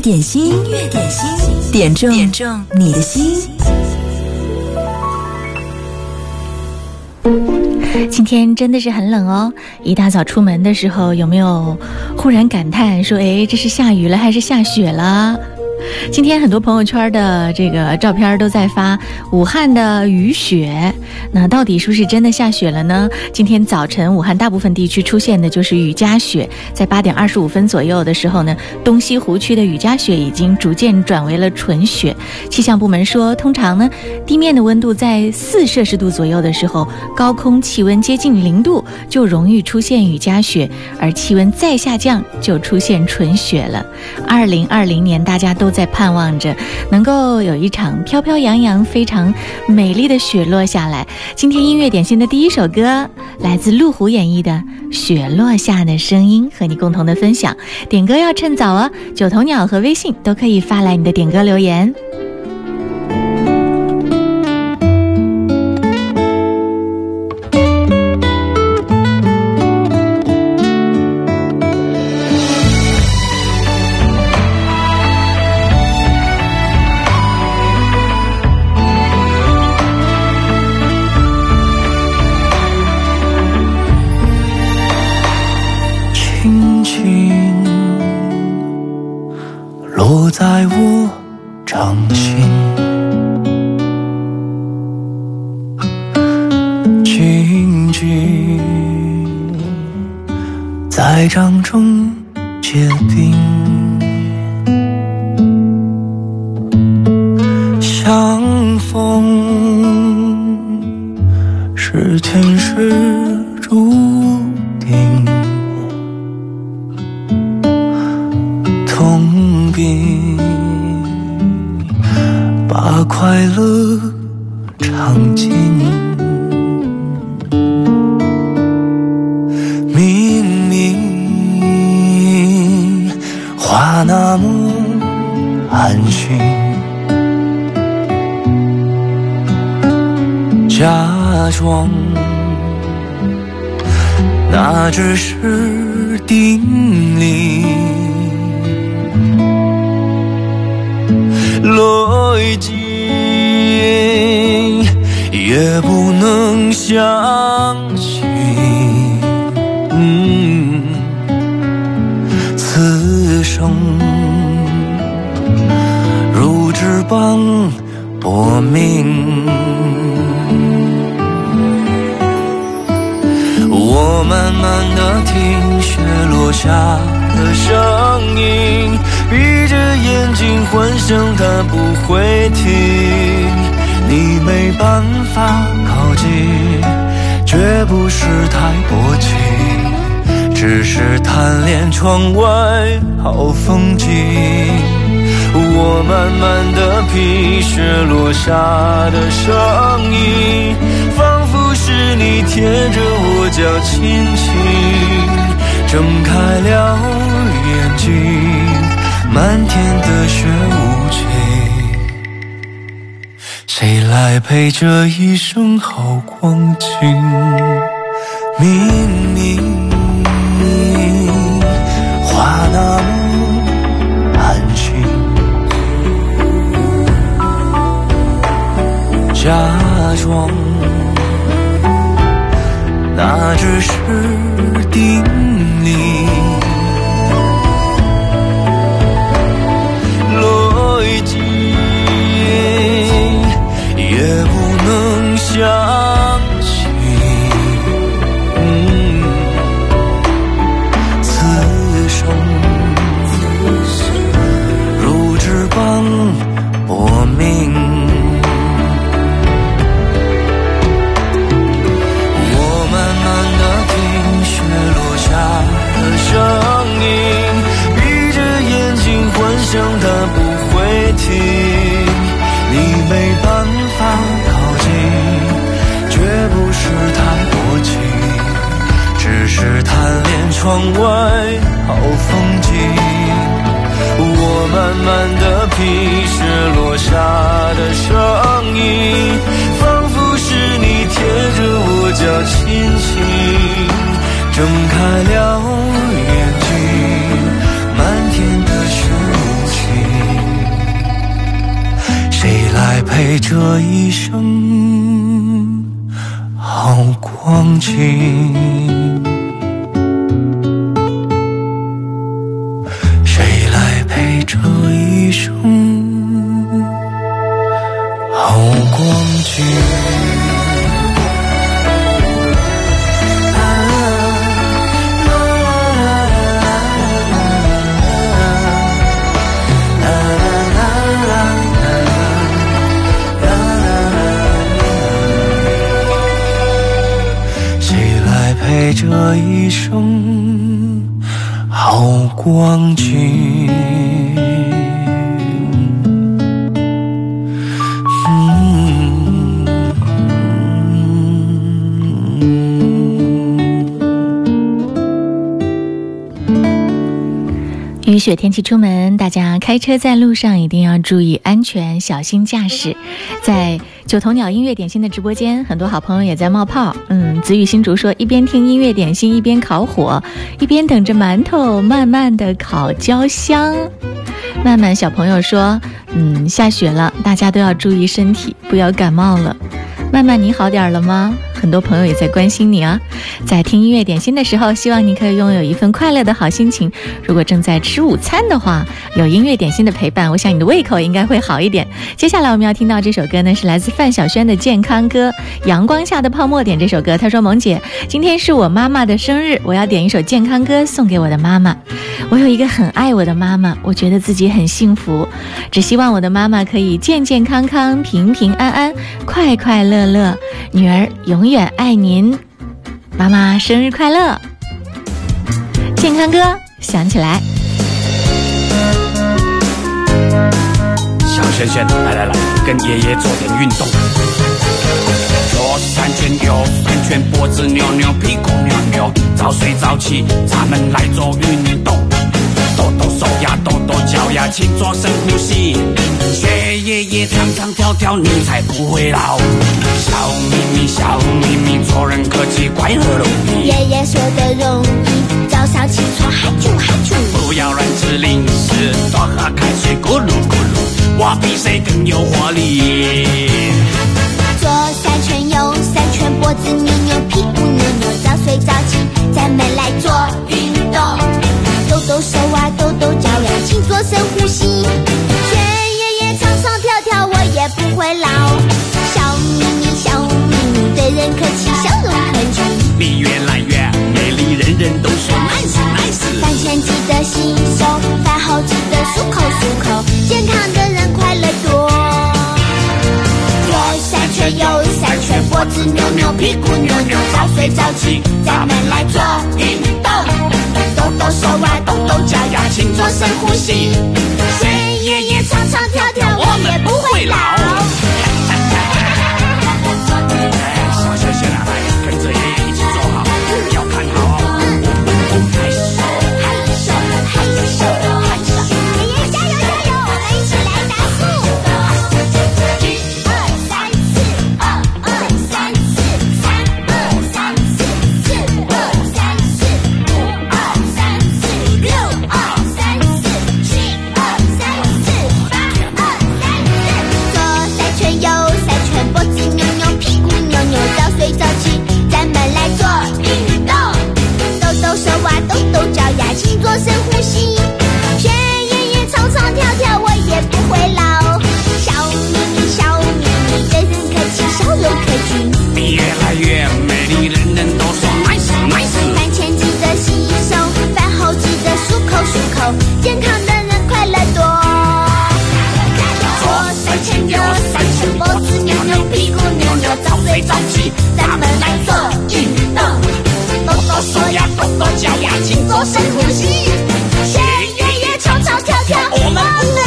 乐点心，音乐点心，点中点中你的心。今天真的是很冷哦！一大早出门的时候，有没有忽然感叹说：“哎，这是下雨了还是下雪了？”今天很多朋友圈的这个照片都在发武汉的雨雪，那到底是不是真的下雪了呢？今天早晨武汉大部分地区出现的就是雨夹雪，在八点二十五分左右的时候呢，东西湖区的雨夹雪已经逐渐转为了纯雪。气象部门说，通常呢，地面的温度在四摄氏度左右的时候，高空气温接近零度就容易出现雨夹雪，而气温再下降就出现纯雪了。二零二零年大家都在。盼望着能够有一场飘飘扬扬、非常美丽的雪落下来。今天音乐点心的第一首歌来自路虎演绎的《雪落下的声音》，和你共同的分享。点歌要趁早哦，九头鸟和微信都可以发来你的点歌留言。生如纸般薄命。我慢慢的听雪落下的声音。闭着眼睛幻想它不会停，你没办法靠近，绝不是太薄情，只是贪恋窗外好风景。我慢慢的品雪落下的声音，仿佛是你贴着我脚轻轻睁开了眼睛。漫天的雪无情，谁来陪这一生好光景？明明怕那么安心，假装那只是定你。落雨也不能想。窗外好风景，我慢慢的品，雪落下的声音，仿佛是你贴着我脚轻轻睁开了眼睛，漫天的雪情，谁来陪这一生好光景？光景。雪天气出门，大家开车在路上一定要注意安全，小心驾驶。在九头鸟音乐点心的直播间，很多好朋友也在冒泡。嗯，子雨新竹说，一边听音乐点心，一边烤火，一边等着馒头慢慢的烤焦香。慢慢小朋友说，嗯，下雪了，大家都要注意身体，不要感冒了。慢慢你好点了吗？很多朋友也在关心你啊，在听音乐点心的时候，希望你可以拥有一份快乐的好心情。如果正在吃午餐的话，有音乐点心的陪伴，我想你的胃口应该会好一点。接下来我们要听到这首歌呢，是来自范晓萱的健康歌《阳光下的泡沫》。点这首歌，他说：“萌姐，今天是我妈妈的生日，我要点一首健康歌送给我的妈妈。我有一个很爱我的妈妈，我觉得自己很幸福，只希望我的妈妈可以健健康康、平平安安、快快乐乐乐。女儿永远。”远爱您，妈妈生日快乐！健康歌响起来。小轩轩，来来来，跟爷爷做点运动。左三圈，右三圈，脖子扭扭，屁股扭扭，早睡早起，咱们来做运动。抖抖手呀，跺跺脚呀，请做深呼吸。学爷爷唱唱跳跳，你才不会老。笑眯眯，笑眯眯，做人客气，快乐容易。爷爷说的容易，早上起床嗨啾嗨啾。不要乱吃零食，多喝开水咕噜咕噜。我比谁更有活力。左三圈，右三圈，脖子扭扭，屁股扭扭，早睡早起，咱们来做运你越来越美丽，人人都说 nice nice。饭前记得洗手，饭后记得漱口漱口，健康的人快乐多。左三圈，右三圈，脖子扭扭，屁股扭扭，早睡早起，咱们来做运动。抖抖手啊，动动脚呀，请做深呼吸。健康的人快乐多，左三圈右三圈，脖子扭扭，屁股扭扭，早睡早起，咱们来做运动。动动手呀，动动脚呀，请做深呼吸，学爷爷唱唱跳跳。我们。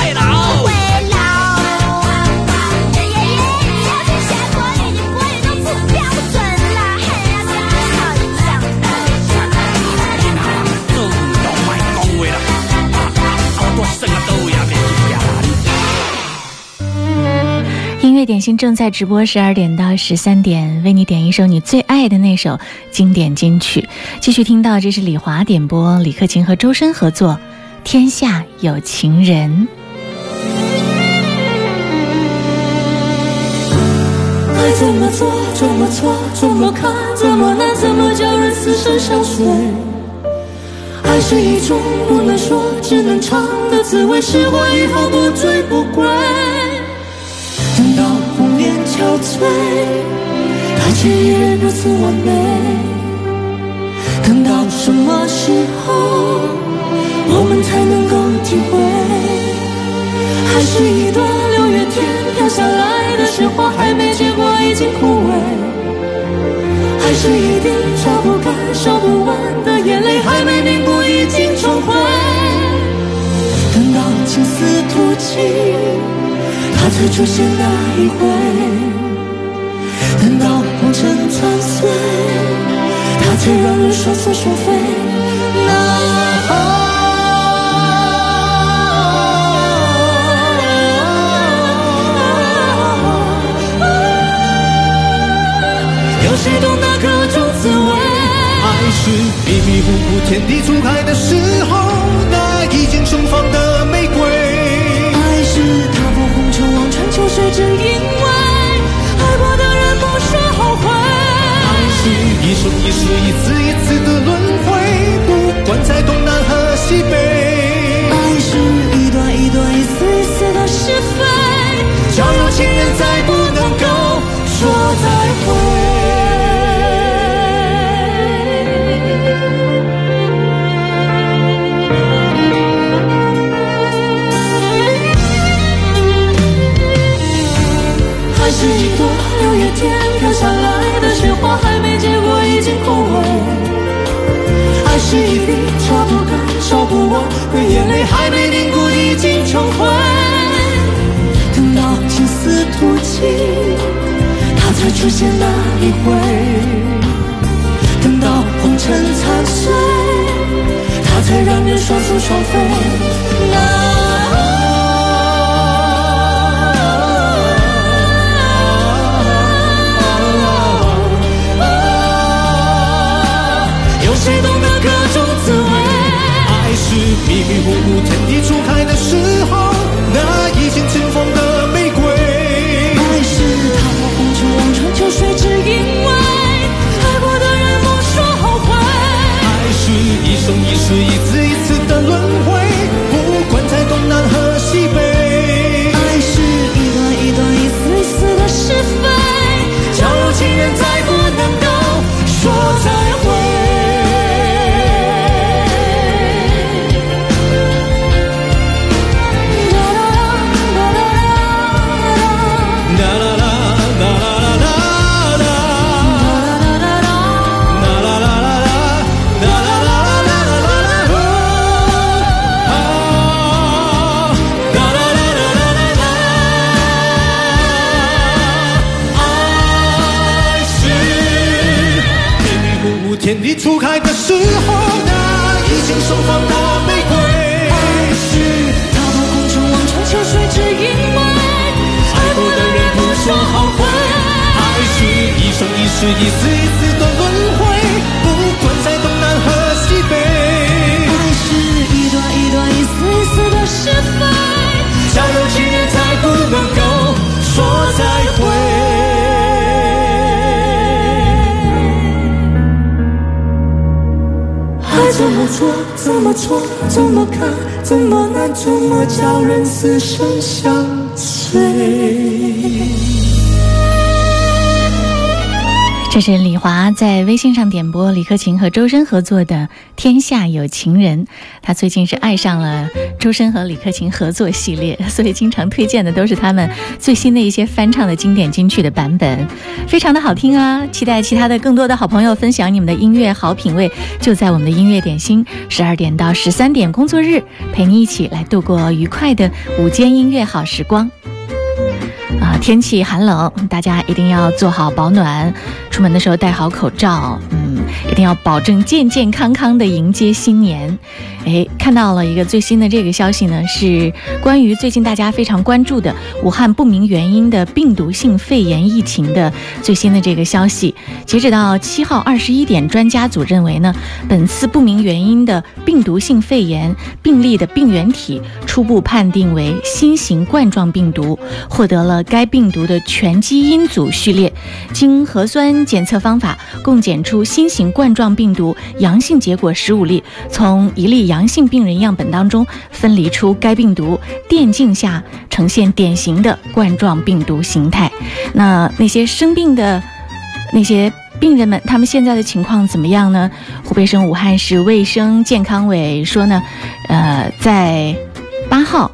点心正在直播，十二点到十三点，为你点一首你最爱的那首经典金曲。继续听到，这是李华点播，李克勤和周深合作，《天下有情人》。爱怎么做？怎么错？怎么看？怎么难？怎么叫人死生相随？爱是一种不能说，只能唱的滋味，失过以后不醉不归。憔悴，它却依然如此完美。等到什么时候，我们才能够体会？还是一朵六月天飘下来的雪花，还没结果已经枯萎。还是一滴擦不干、烧不完的眼泪，还没凝固已经成灰。等到青丝吐尽，它才出现那一回。等到红尘残碎，它才让人双宿双飞。那。有谁懂得各种滋味？爱是迷迷糊糊天地初开的时候，那已经盛放的玫瑰。谁正因为爱过的人不说后悔。爱是一生一世一次一次的轮回，不管在东南和西北。是一朵六月天飘下来的雪花，还没结果已经枯萎。爱是一滴擦不干、烧不完的眼泪，还没凝固已经成灰。等到青丝吐尽，它才出现那一回。等到红尘残碎，它才让人双宿双飞。那。生一次一次的轮回，不管在东南和西北。爱是一段一段一丝一丝的是非，叫有情人再不能够说再会。爱怎么做？怎么错？怎么看？怎么难？怎么叫人死生相随？这是李华在微信上点播李克勤和周深合作的《天下有情人》，他最近是爱上了周深和李克勤合作系列，所以经常推荐的都是他们最新的一些翻唱的经典金曲的版本，非常的好听啊！期待其他的更多的好朋友分享你们的音乐好品味，就在我们的音乐点心，十二点到十三点工作日，陪你一起来度过愉快的午间音乐好时光。啊，天气寒冷，大家一定要做好保暖，出门的时候戴好口罩。嗯，一定要保证健健康康的迎接新年。哎，看到了一个最新的这个消息呢，是关于最近大家非常关注的武汉不明原因的病毒性肺炎疫情的最新的这个消息。截止到七号二十一点，专家组认为呢，本次不明原因的病毒性肺炎病例的病原体初步判定为新型冠状病毒，获得了该病毒的全基因组序列，经核酸检测方法共检出新型冠状病毒阳性结果十五例，从一例阳性病人样本当中分离出该病毒电镜下呈现典型的冠状病毒形态。那那些生病的那些病人们，他们现在的情况怎么样呢？湖北省武汉市卫生健康委说呢，呃，在八号，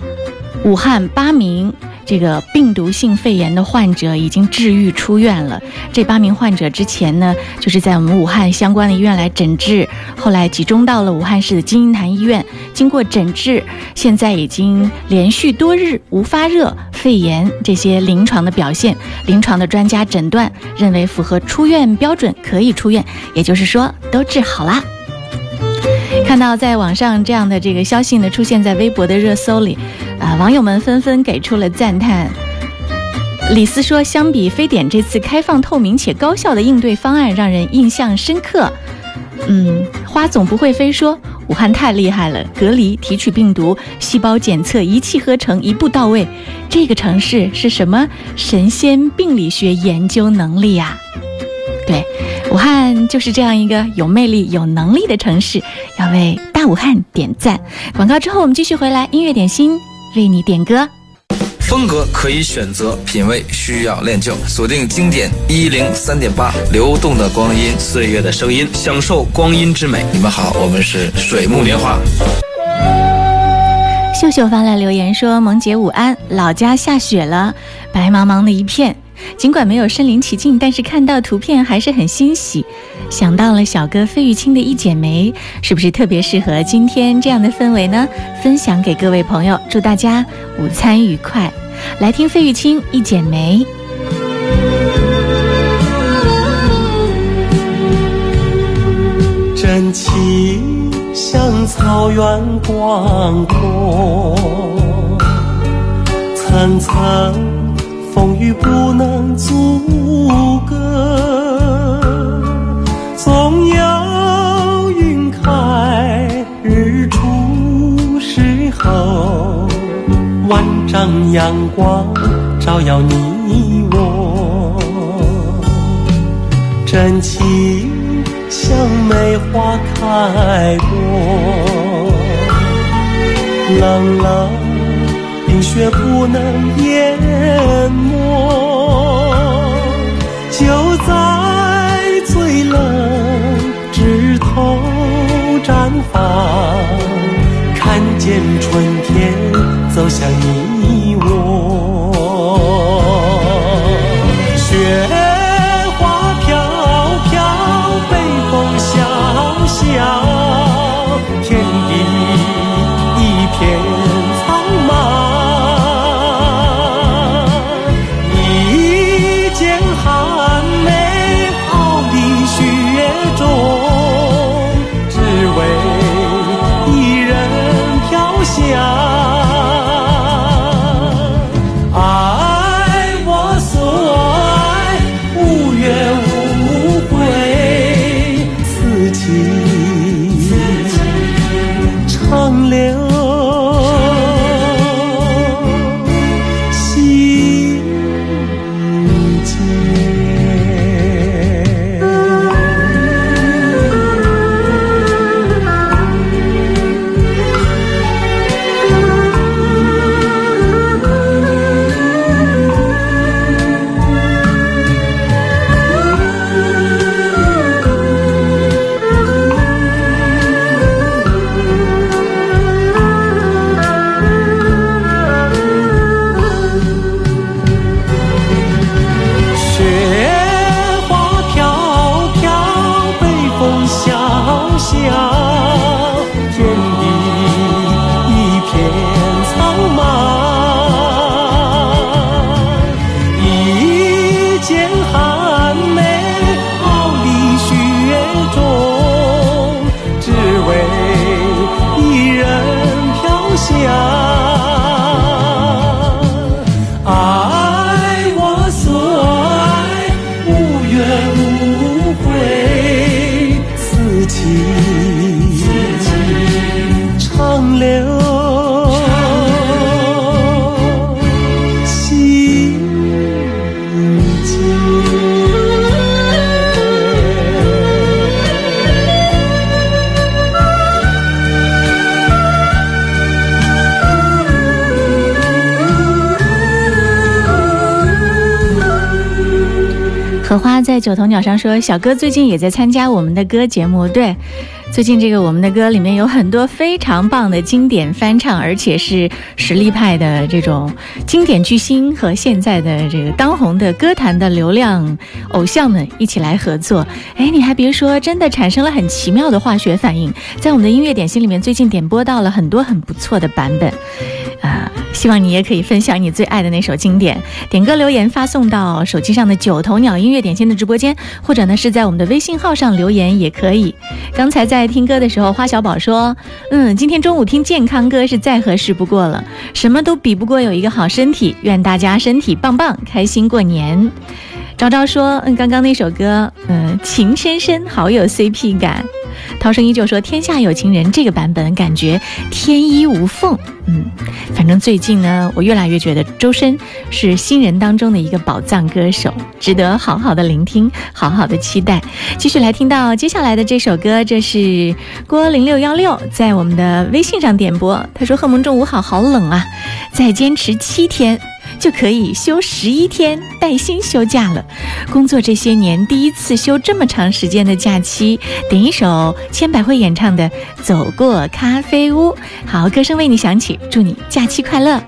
武汉八名。这个病毒性肺炎的患者已经治愈出院了。这八名患者之前呢，就是在我们武汉相关的医院来诊治，后来集中到了武汉市的金银潭医院，经过诊治，现在已经连续多日无发热、肺炎这些临床的表现，临床的专家诊断认为符合出院标准，可以出院，也就是说都治好啦。看到在网上这样的这个消息呢，出现在微博的热搜里，啊，网友们纷纷给出了赞叹。李斯说：“相比非典这次开放、透明且高效的应对方案，让人印象深刻。”嗯，花总不会飞说：“武汉太厉害了，隔离、提取病毒、细胞检测一气呵成，一步到位。这个城市是什么神仙病理学研究能力呀？”对，武汉就是这样一个有魅力、有能力的城市，要为大武汉点赞。广告之后，我们继续回来，音乐点心为你点歌。风格可以选择，品味需要练就。锁定经典一零三点八，流动的光阴，岁月的声音，享受光阴之美。你们好，我们是水木年华。秀秀发来留言说：“萌姐午安，老家下雪了，白茫茫的一片。”尽管没有身临其境，但是看到图片还是很欣喜。想到了小哥费玉清的《一剪梅》，是不是特别适合今天这样的氛围呢？分享给各位朋友，祝大家午餐愉快。来听费玉清《一剪梅》。真情像草原广阔，层层。风雨不能阻隔，总有云开日出时候，万丈阳光照耀你我，真情像梅花开过，冷冷。冰雪不能淹没，就在最冷枝头绽放，看见春天走向你在九头鸟上说：“小哥最近也在参加我们的歌节目，对。”最近这个我们的歌里面有很多非常棒的经典翻唱，而且是实力派的这种经典巨星和现在的这个当红的歌坛的流量偶像们一起来合作。哎，你还别说，真的产生了很奇妙的化学反应。在我们的音乐点心里面，最近点播到了很多很不错的版本，啊，希望你也可以分享你最爱的那首经典，点歌留言发送到手机上的九头鸟音乐点心的直播间，或者呢是在我们的微信号上留言也可以。刚才在。听歌的时候，花小宝说：“嗯，今天中午听健康歌是再合适不过了，什么都比不过有一个好身体。愿大家身体棒棒，开心过年。”昭昭说：“嗯，刚刚那首歌，嗯，情深深，好有 CP 感。”涛声依旧说：“天下有情人这个版本感觉天衣无缝。”嗯，反正最近呢，我越来越觉得周深是新人当中的一个宝藏歌手，值得好好的聆听，好好的期待。继续来听到接下来的这首歌，这是郭零六幺六在我们的微信上点播，他说：“贺蒙中午好，好冷啊，再坚持七天。”就可以休十一天带薪休假了。工作这些年，第一次休这么长时间的假期。点一首千百惠演唱的《走过咖啡屋》，好，歌声为你响起，祝你假期快乐。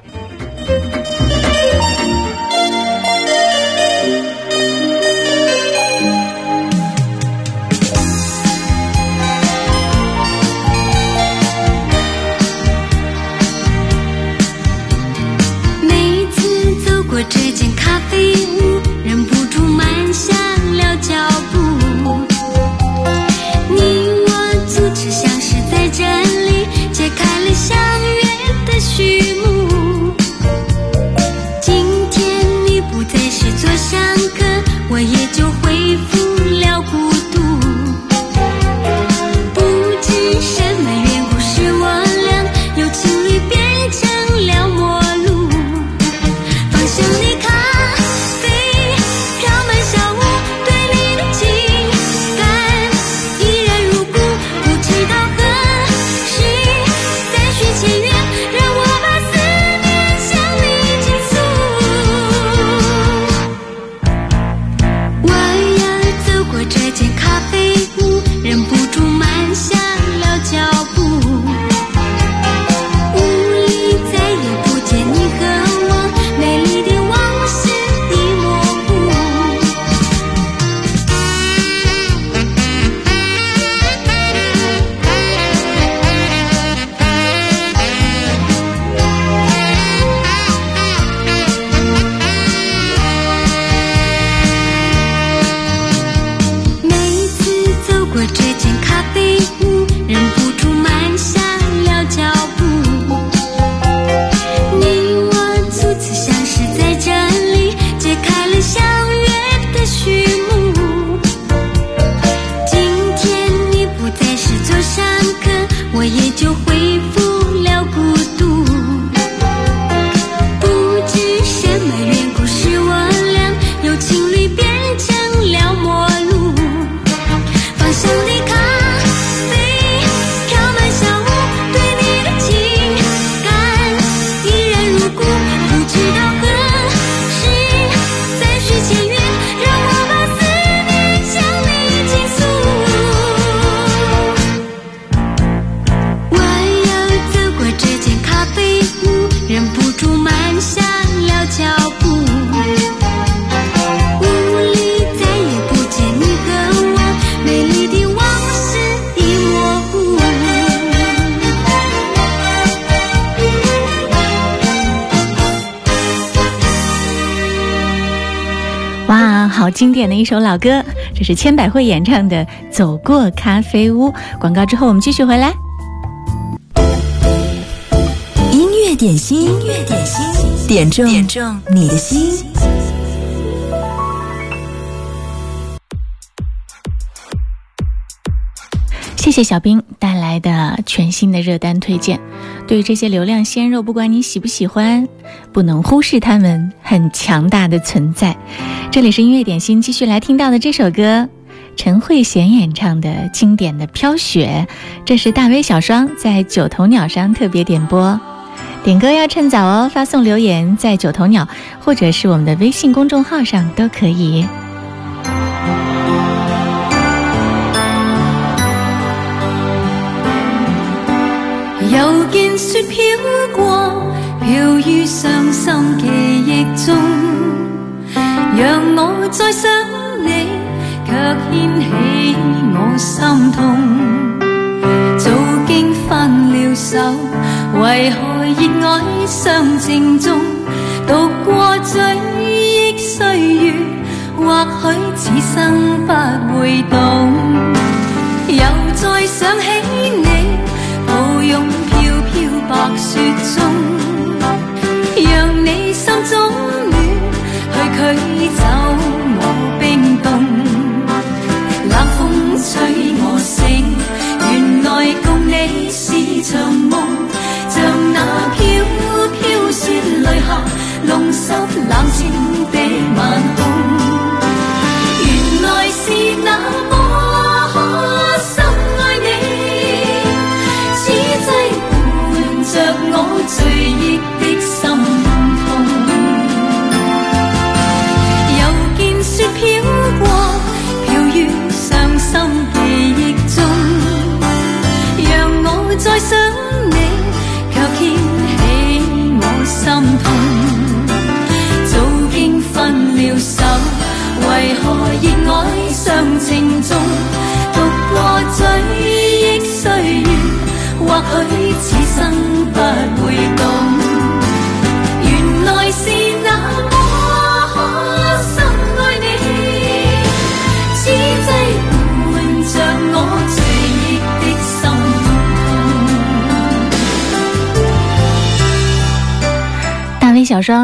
经典的一首老歌，这是千百惠演唱的《走过咖啡屋》。广告之后，我们继续回来。音乐点心，音乐点心，点中点中你的心。谢谢小兵带来的全新的热单推荐。对于这些流量鲜肉，不管你喜不喜欢，不能忽视他们很强大的存在。这里是音乐点心，继续来听到的这首歌，陈慧娴演唱的经典的《飘雪》，这是大威小双在九头鸟上特别点播。点歌要趁早哦，发送留言在九头鸟或者是我们的微信公众号上都可以。雪飘过，飘于伤心记忆中，让我再想你，却掀起我心痛。早经分了手，为何热爱尚情重？读过追忆岁月，或许此生不会懂。又再想起你，雪中，让你心中暖，去驱走我冰冻。冷风吹我醒，原来共你是场梦，像那飘飘雪泪下，弄湿冷清的晚空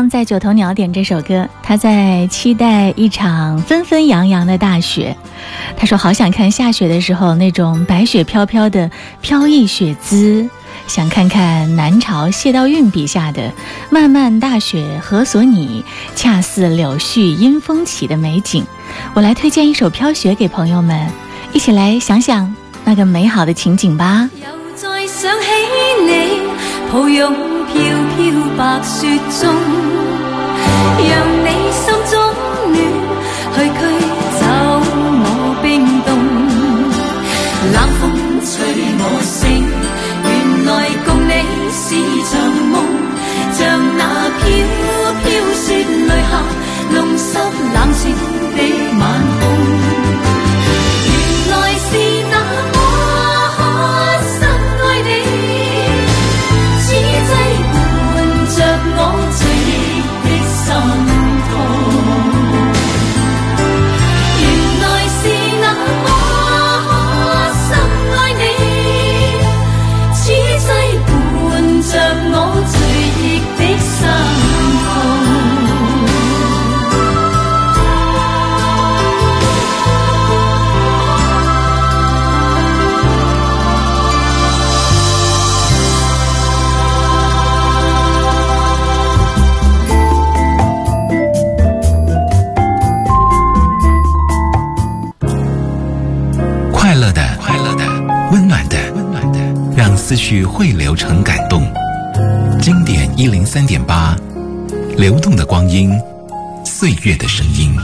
在九头鸟点这首歌，他在期待一场纷纷扬扬的大雪。他说：“好想看下雪的时候那种白雪飘飘的飘逸雪姿，想看看南朝谢道韫笔下的‘漫漫大雪何所拟，恰似柳絮因风起’的美景。”我来推荐一首《飘雪》给朋友们，一起来想想那个美好的情景吧。又再想起你，抱拥飘飘白雪中，让你心中暖，去驱走我冰冻。冷风吹我醒，原来共你是场梦，像那飘飘雪泪下，弄湿冷清让思绪汇流成感动。经典一零三点八，流动的光阴，岁月的声音。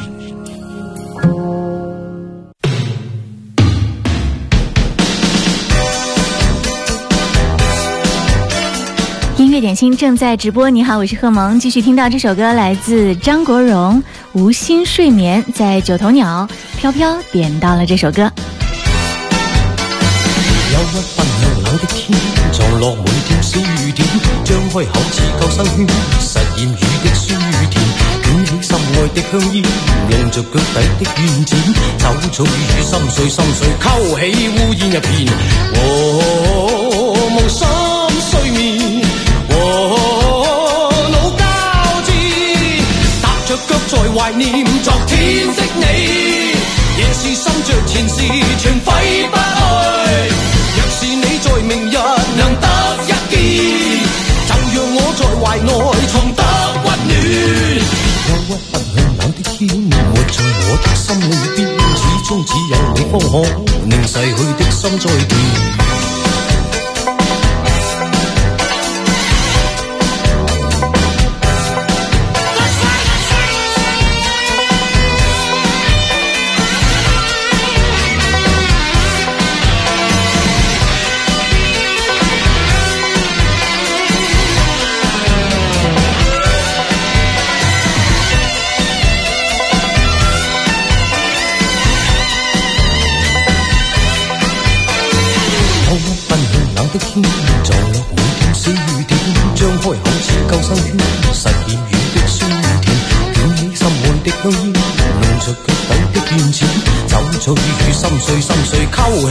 音乐点心正在直播。你好，我是贺萌。继续听到这首歌，来自张国荣《无心睡眠》。在九头鸟飘飘点到了这首歌。落每條小雨點，張開口似救生圈，實驗雨的酸甜，卷起心愛的香煙，弄着腳底的軟墊，走草雨雨心碎心碎，勾起烏煙一片，哦，無心睡眠，哦，腦交戰，踏着腳在懷念昨天的你，夜是心着前事全挥不去。怀内藏得温暖。忧郁不向冷的天，活在我的心里边，始终只有你方可令逝去的心再见。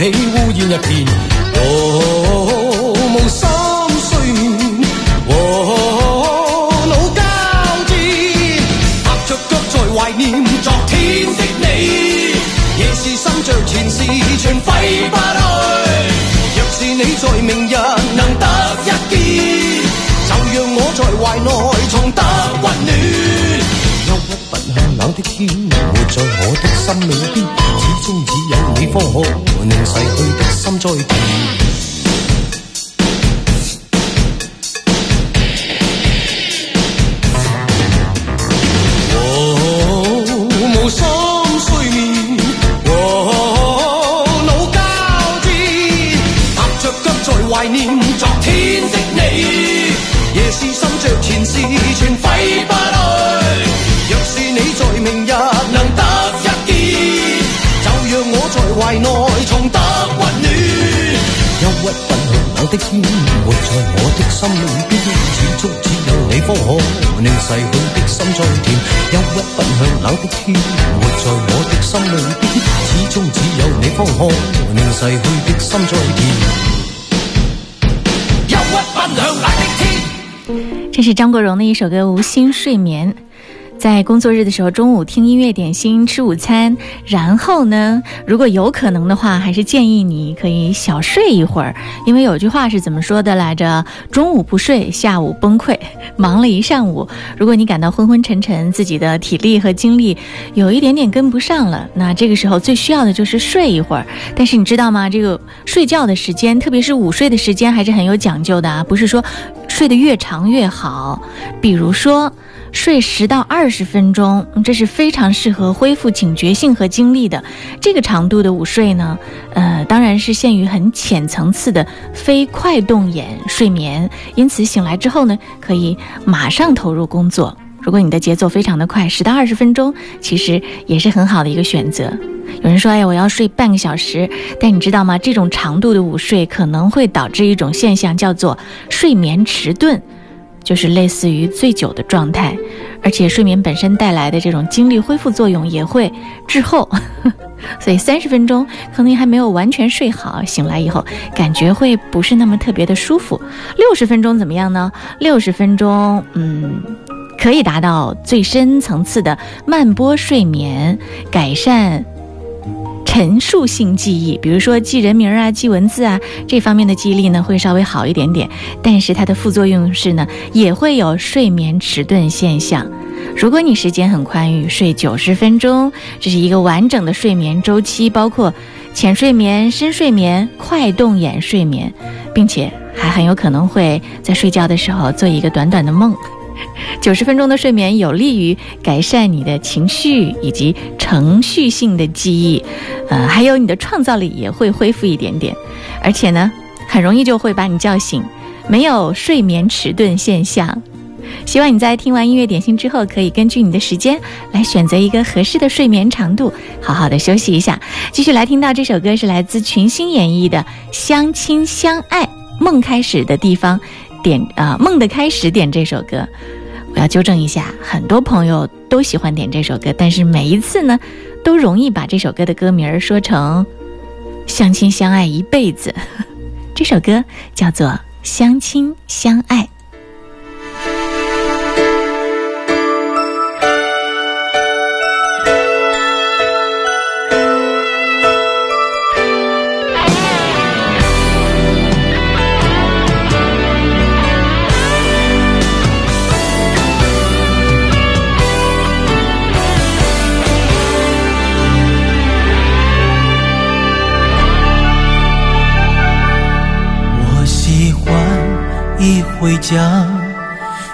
起烏煙一片。哦，無心睡眠，哦，腦交战，踏着脚在怀念昨天的你，夜是心着前事全挥不去。若是你在明日能得一见，就让我在怀内重得温暖。忧郁不向冷的天，在我的心里边，始终只有你方可令逝去的心再甜。哦，無心睡眠，哦，腦交戰，踏着脚在怀念昨天的你，夜是心着前事全揮不。懷內重得溫暖。憂鬱不向冷的天，活在我的心里邊，始終只有你方可令逝去的心再甜。憂鬱不向冷的天，活在我的心里邊，始終只有你方可令逝去的心再甜。憂鬱不向冷的天。这是张国荣的一首歌《无心睡眠》。在工作日的时候，中午听音乐点心，吃午餐，然后呢，如果有可能的话，还是建议你可以小睡一会儿，因为有句话是怎么说的来着？中午不睡，下午崩溃。忙了一上午，如果你感到昏昏沉沉，自己的体力和精力有一点点跟不上了，那这个时候最需要的就是睡一会儿。但是你知道吗？这个睡觉的时间，特别是午睡的时间，还是很有讲究的啊，不是说睡得越长越好。比如说。睡十到二十分钟，这是非常适合恢复警觉性和精力的。这个长度的午睡呢，呃，当然是限于很浅层次的非快动眼睡眠，因此醒来之后呢，可以马上投入工作。如果你的节奏非常的快，十到二十分钟其实也是很好的一个选择。有人说，哎，我要睡半个小时，但你知道吗？这种长度的午睡可能会导致一种现象，叫做睡眠迟钝。就是类似于醉酒的状态，而且睡眠本身带来的这种精力恢复作用也会滞后，所以三十分钟可能你还没有完全睡好，醒来以后感觉会不是那么特别的舒服。六十分钟怎么样呢？六十分钟，嗯，可以达到最深层次的慢波睡眠，改善。陈述性记忆，比如说记人名啊、记文字啊，这方面的记忆力呢会稍微好一点点。但是它的副作用是呢，也会有睡眠迟钝现象。如果你时间很宽裕，睡九十分钟，这是一个完整的睡眠周期，包括浅睡眠、深睡眠、快动眼睡眠，并且还很有可能会在睡觉的时候做一个短短的梦。九十分钟的睡眠有利于改善你的情绪以及程序性的记忆，呃，还有你的创造力也会恢复一点点，而且呢，很容易就会把你叫醒，没有睡眠迟钝现象。希望你在听完音乐点心之后，可以根据你的时间来选择一个合适的睡眠长度，好好的休息一下。继续来听到这首歌是来自群星演绎的《相亲相爱梦开始的地方》。点啊，梦的开始点这首歌，我要纠正一下，很多朋友都喜欢点这首歌，但是每一次呢，都容易把这首歌的歌名说成“相亲相爱一辈子”。这首歌叫做《相亲相爱》。回家，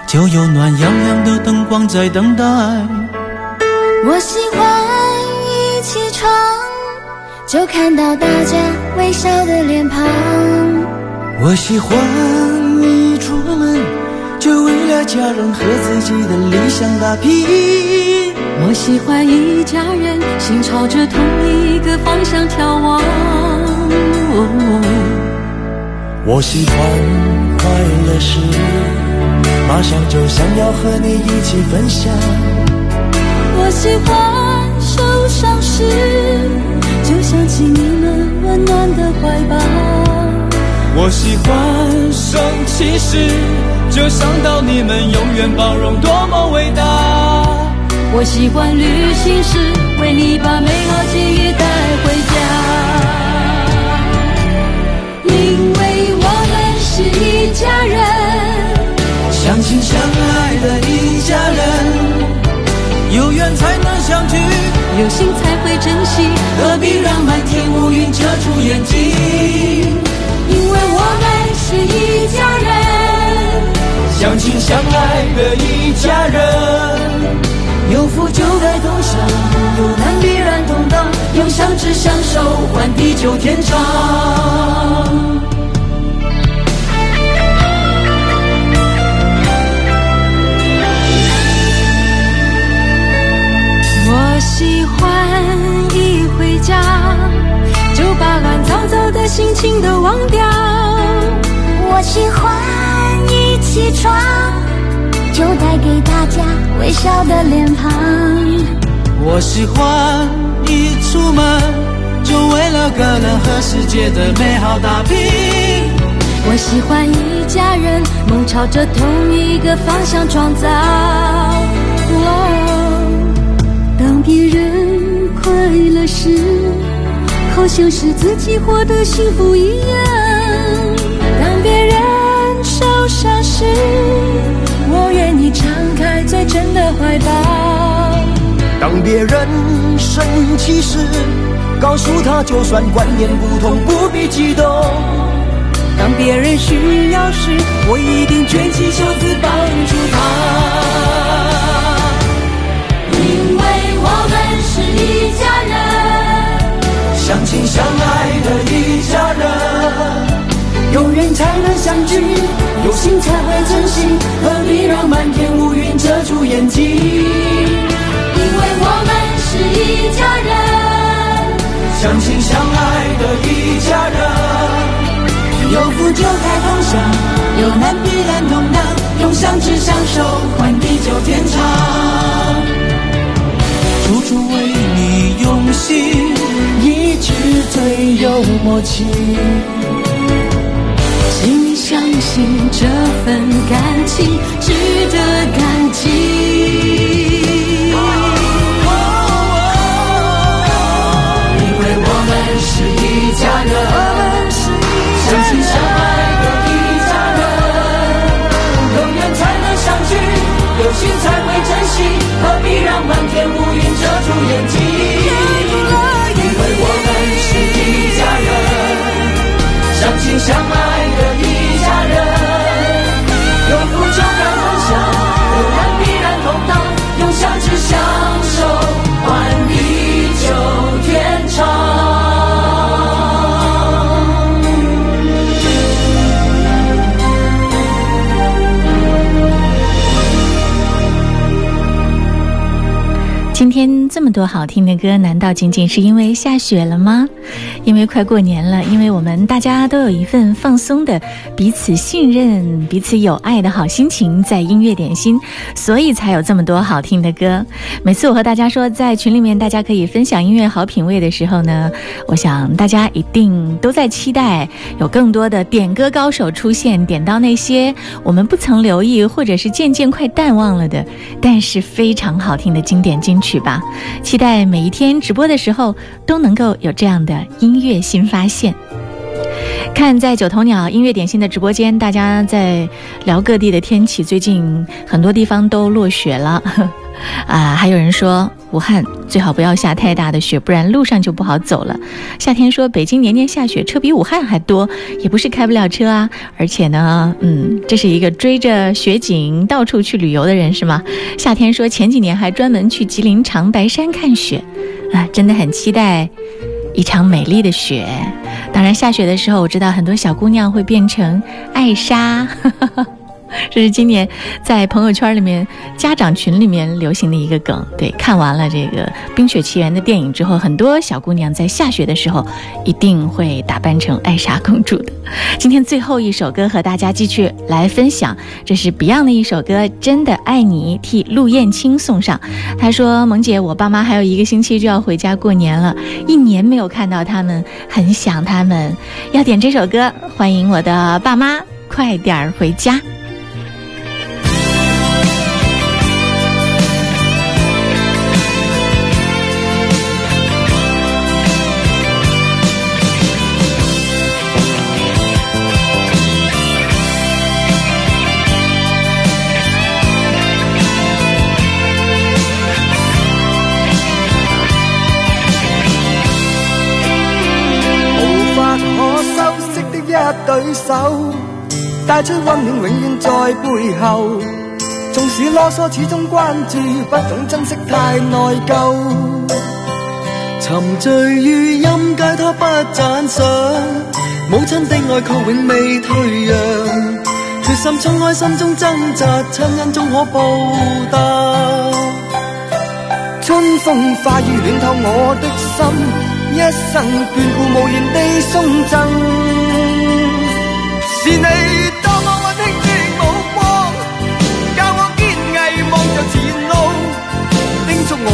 就有暖洋洋的灯光在等待。我喜欢一起床，就看到大家微笑的脸庞。我喜欢一出门，就为了家人和自己的理想打拼。我喜欢一家人心朝着同一个方向眺望。我喜欢。快乐时，马上就想要和你一起分享。我喜欢受伤时，就想起你们温暖的怀抱。我喜欢生气时，就想到你们永远包容，多么伟大。我喜欢旅行时，为你把美好记忆带回家。家人，相亲相爱的一家人，有缘才能相聚，有心才会珍惜，何必让满天乌云遮住眼睛？因为我们是一家人，相亲相爱的一家人。有福就该同享，有难必然同当，用相知相守换地久天长。喜欢一回家就把乱糟糟的心情都忘掉。我喜欢一起床就带给大家微笑的脸庞。我喜欢一出门就为了个人和世界的美好打拼。我喜欢一家人梦朝着同一个方向创造。当别人快乐时，好像是自己获得幸福一样。当别人受伤时，我愿意敞开最真的怀抱。当别人生气时，告诉他就算观念不同，不必激动。当别人需要时，我一定卷起袖子帮助他。相亲相爱的一家人，有缘才能相聚，有心才会珍惜，何必让满天乌云遮住眼睛？因为我们是一家人，相亲相爱的一家人，有福就该同享，有难必然同当，用相知相守换地久天长。处处为你用心，最有默契。请你相信这份感情值得感激。今天这么多好听的歌，难道仅仅是因为下雪了吗？因为快过年了，因为我们大家都有一份放松的、彼此信任、彼此有爱的好心情，在音乐点心，所以才有这么多好听的歌。每次我和大家说，在群里面大家可以分享音乐好品味的时候呢，我想大家一定都在期待有更多的点歌高手出现，点到那些我们不曾留意或者是渐渐快淡忘了的，但是非常好听的经典金曲吧。期待每一天直播的时候都能够有这样的音乐新发现。看在九头鸟音乐点心的直播间，大家在聊各地的天气，最近很多地方都落雪了。啊，还有人说武汉最好不要下太大的雪，不然路上就不好走了。夏天说北京年年下雪，车比武汉还多，也不是开不了车啊。而且呢，嗯，这是一个追着雪景到处去旅游的人是吗？夏天说前几年还专门去吉林长白山看雪，啊，真的很期待一场美丽的雪。当然，下雪的时候，我知道很多小姑娘会变成艾莎。这是今年在朋友圈里面、家长群里面流行的一个梗。对，看完了这个《冰雪奇缘》的电影之后，很多小姑娘在下雪的时候一定会打扮成艾莎公主的。今天最后一首歌和大家继续来分享，这是 Beyond 的一首歌《真的爱你》，替陆燕青送上。他说：“萌姐，我爸妈还有一个星期就要回家过年了，一年没有看到他们，很想他们，要点这首歌，欢迎我的爸妈快点儿回家。”对手带出温暖，永远在背后。纵使啰嗦，始终关注，不懂珍惜，太内疚。沉醉于音阶，他不赞赏。母亲的爱却永未退让。决心冲开心中挣扎，亲恩终可报答。春风化雨暖透我的心，一生眷顾无言地送赠。是你多么温馨的目光，教我坚毅望着前路，叮嘱我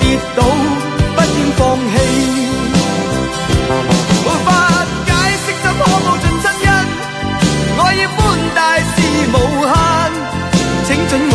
跌倒不应放弃。无法解释怎可报尽亲恩，爱意宽大是无限，请准我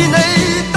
she